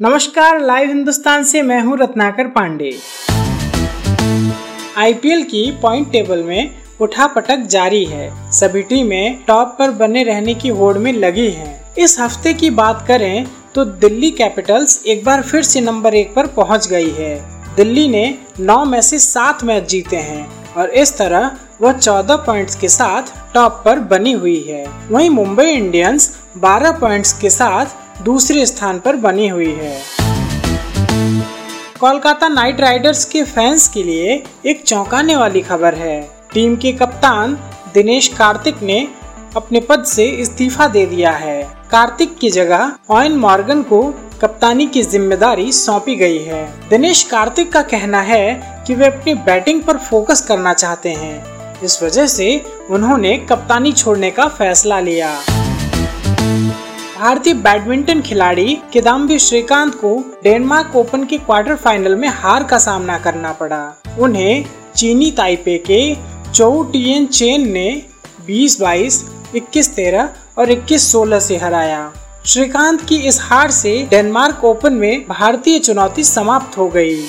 नमस्कार, लाइव हिंदुस्तान से मैं हूँ रत्नाकर पांडे। आईपीएल की पॉइंट टेबल में उठापटक जारी है। सभी टीमें टॉप पर बने रहने की होड़ में लगी हैं। इस हफ़्ते की बात करें तो दिल्ली कैपिटल्स एक बार फिर से नंबर एक पर पहुँच गई है। दिल्ली ने नौ में से सात मैच जीते हैं और इस तरह वह 14 पॉइंट्स के साथ टॉप पर बनी हुई है। वहीं मुंबई इंडियंस 12 पॉइंट्स के साथ दूसरे स्थान पर बनी हुई है। कोलकाता नाइट राइडर्स के फैंस के लिए एक चौंकाने वाली खबर है। टीम के कप्तान दिनेश कार्तिक ने अपने पद से इस्तीफा दे दिया है। कार्तिक की जगह ऑयन मॉर्गन को कप्तानी की ज़िम्मेदारी सौंपी गई है। दिनेश कार्तिक का कहना है कि वे अपनी बैटिंग पर फोकस करना चाहते हैं। इस वजह से उन्होंने कप्तानी छोड़ने का फैसला लिया। भारतीय बैडमिंटन खिलाड़ी किदाम्बी श्रीकांत को डेनमार्क ओपन के क्वार्टर फाइनल में हार का सामना करना पड़ा। उन्हें चीनी ताइपे के चौ टियन चेन ने 20-22, 21-13 और 21-16 से हराया। श्रीकांत की इस हार से डेनमार्क ओपन में भारतीय चुनौती समाप्त हो गई।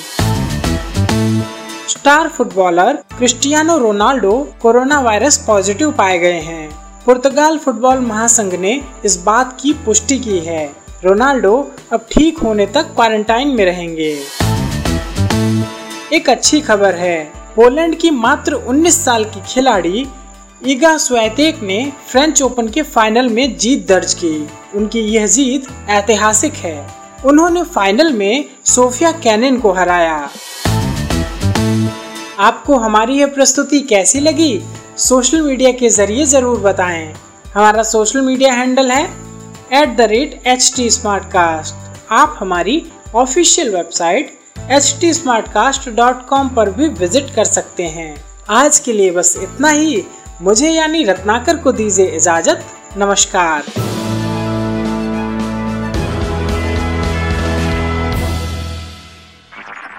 Star footballer Cristiano Ronaldo corona virus positive पाए गए हैं। पुर्तगाल फुटबॉल महासंघ ने इस बात की पुष्टि की है। रोनाल्डो अब ठीक होने तक क्वारंटाइन में रहेंगे। एक अच्छी खबर है, पोलैंड की मात्र 19 साल की खिलाड़ी ईगा स्वेतेक ने फ्रेंच ओपन के फाइनल में जीत दर्ज की। उनकी यह जीत ऐतिहासिक है। उन्होंने फाइनल में सोफिया कैनन को हराया। आपको हमारी यह प्रस्तुति कैसी लगी, सोशल मीडिया के ज़रिए ज़रूर बताएँ। हमारा सोशल मीडिया हैंडल है at the rate H T आप हमारी ऑफिशियल वेबसाइट एच टी पर भी विज़िट कर सकते हैं। आज के लिए बस इतना ही। मुझे यानी रत्नाकर को दीजिए इजाज़त। नमस्कार।